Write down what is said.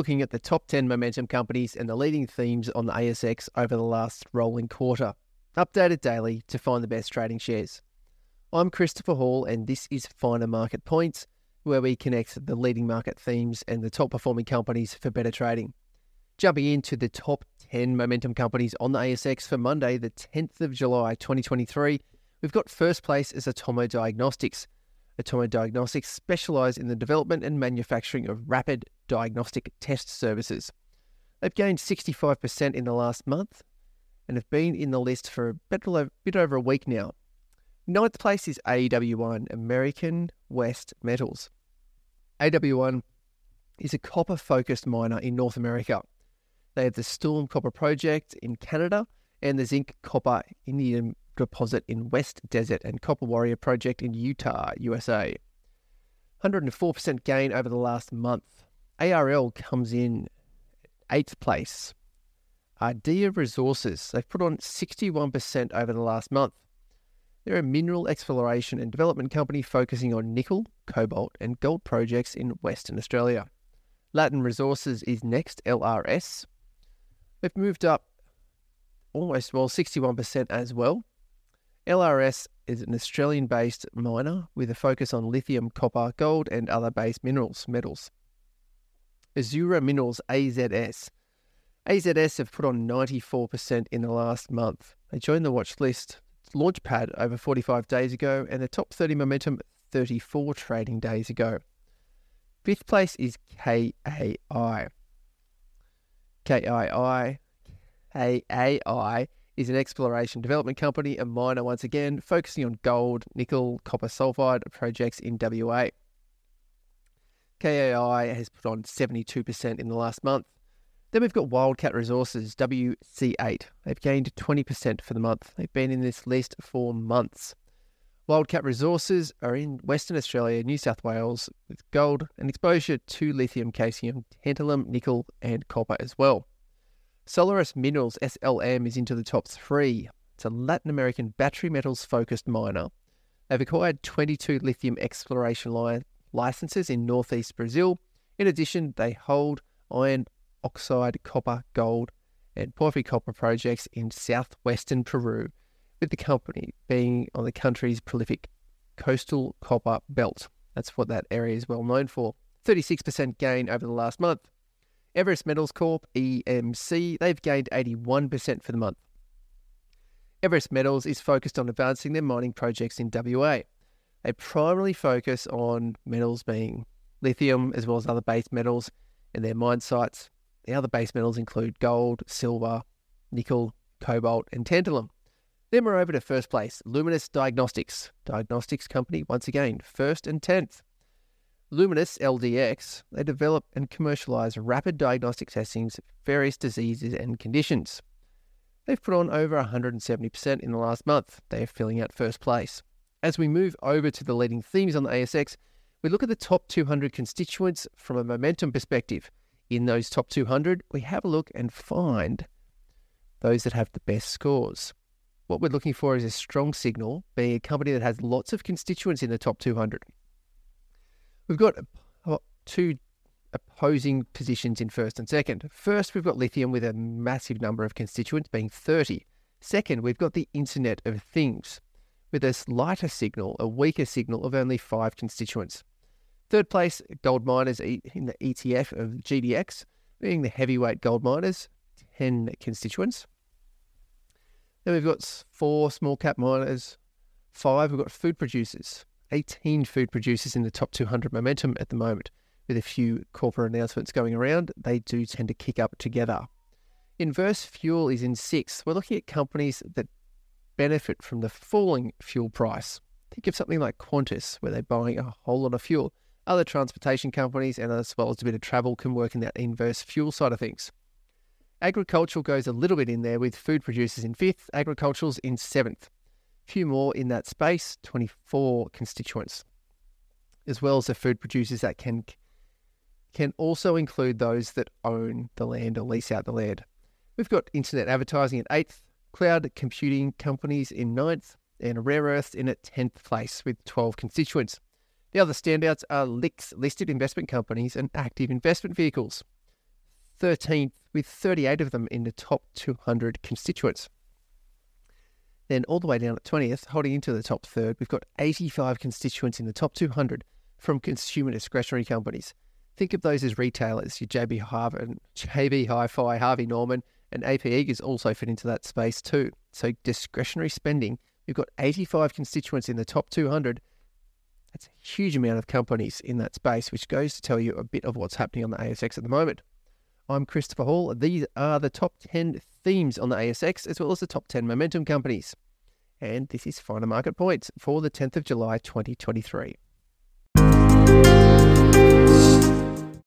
looking at the top 10 momentum companies and the leading themes on the ASX over the last rolling quarter, updated daily to find the best trading shares. I'm Christopher Hall, and this is Finer Market Points, where we connect the leading market themes and the top performing companies for better trading. Jumping into the top 10 momentum companies on the ASX for Monday, the 10th of July 2023, we've got first place as Atomo Diagnostics. Atomo Diagnostics specialise in the development and manufacturing of rapid diagnostic test services. They've gained 65% in the last month and have been in the list for a bit, bit over a week now. Ninth place is AW1, American West Metals. AW1 is a copper focused miner in North America. They have the Storm Copper Project in Canada and the Zinc Copper Indium deposit in West Desert and Copper Warrior Project in Utah, USA. 104% gain over the last month. ARL comes in eighth place. Ardea Resources, they've put on 61% over the last month. They're a mineral exploration and development company focusing on nickel, cobalt, and gold projects in Western Australia. Latin Resources is next, LRS. They've moved up almost, well, 61% as well. LRS is an Australian based miner with a focus on lithium, copper, gold, and other base minerals. metals. Azure Minerals AZS. AZS have put on 94% in the last month. They joined the watch list Launchpad over 45 days ago and the top 30 momentum 34 trading days ago. Fifth place is KAI. KII, KAI is an exploration development company, a miner once again, focusing on gold, nickel, copper sulfide projects in WA. KAI has put on 72% in the last month. Then we've got Wildcat Resources, WC8. They've gained 20% for the month. They've been in this list for months. Wildcat Resources are in Western Australia, New South Wales, with gold and exposure to lithium, caesium, tantalum, nickel, and copper as well. Solaris Minerals SLM is into the top three. It's a Latin American battery metals focused miner. They've acquired 22 lithium exploration li- licenses in northeast Brazil. In addition, they hold iron oxide, copper, gold, and porphyry copper projects in southwestern Peru, with the company being on the country's prolific coastal copper belt. That's what that area is well known for. 36% gain over the last month. Everest Metals Corp, EMC, they've gained 81% for the month. Everest Metals is focused on advancing their mining projects in WA. They primarily focus on metals being lithium as well as other base metals in their mine sites. The other base metals include gold, silver, nickel, cobalt, and tantalum. Then we're over to first place, Lumos Diagnostics. Diagnostics company, once again, first and 10th. Lumos LDX, they develop and commercialize rapid diagnostic testings of various diseases and conditions. They've put on over 170% in the last month. They are filling out first place. As we move over to the leading themes on the ASX, we look at the top 200 constituents from a momentum perspective. In those top 200, we have a look and find those that have the best scores. What we're looking for is a strong signal, being a company that has lots of constituents in the top 200. We've got two opposing positions in first and second. First, we've got lithium with a massive number of constituents, being 30. Second, we've got the Internet of Things with a lighter signal, a weaker signal of only five constituents. Third place, gold miners in the ETF of GDX, being the heavyweight gold miners, 10 constituents. Then we've got four small cap miners, five, we've got food producers, 18 food producers in the top 200 momentum at the moment. With a few corporate announcements going around, they do tend to kick up together. Inverse Fuel is in sixth. We're looking at companies that benefit from the falling fuel price. Think of something like Qantas, where they're buying a whole lot of fuel. Other transportation companies, and as well as a bit of travel, can work in that inverse fuel side of things. Agricultural goes a little bit in there with food producers in fifth, agricultural's in seventh few more in that space, 24 constituents, as well as the food producers that can can also include those that own the land or lease out the land. We've got internet advertising at eighth, cloud computing companies in ninth, and rare earths in at 10th place with 12 constituents. The other standouts are LICs, listed investment companies, and active investment vehicles. 13th, with 38 of them in the top 200 constituents. Then, all the way down at 20th, holding into the top third, we've got 85 constituents in the top 200 from consumer discretionary companies. Think of those as retailers, your JB Harvey, and um, JB Hi-Fi, Harvey Norman, and AP Eagers also fit into that space too. So discretionary spending, we've got 85 constituents in the top 200. That's a huge amount of companies in that space, which goes to tell you a bit of what's happening on the ASX at the moment. I'm Christopher Hall. These are the top 10 themes on the ASX, as well as the top 10 momentum companies. And this is Finer Market Points for the 10th of July 2023.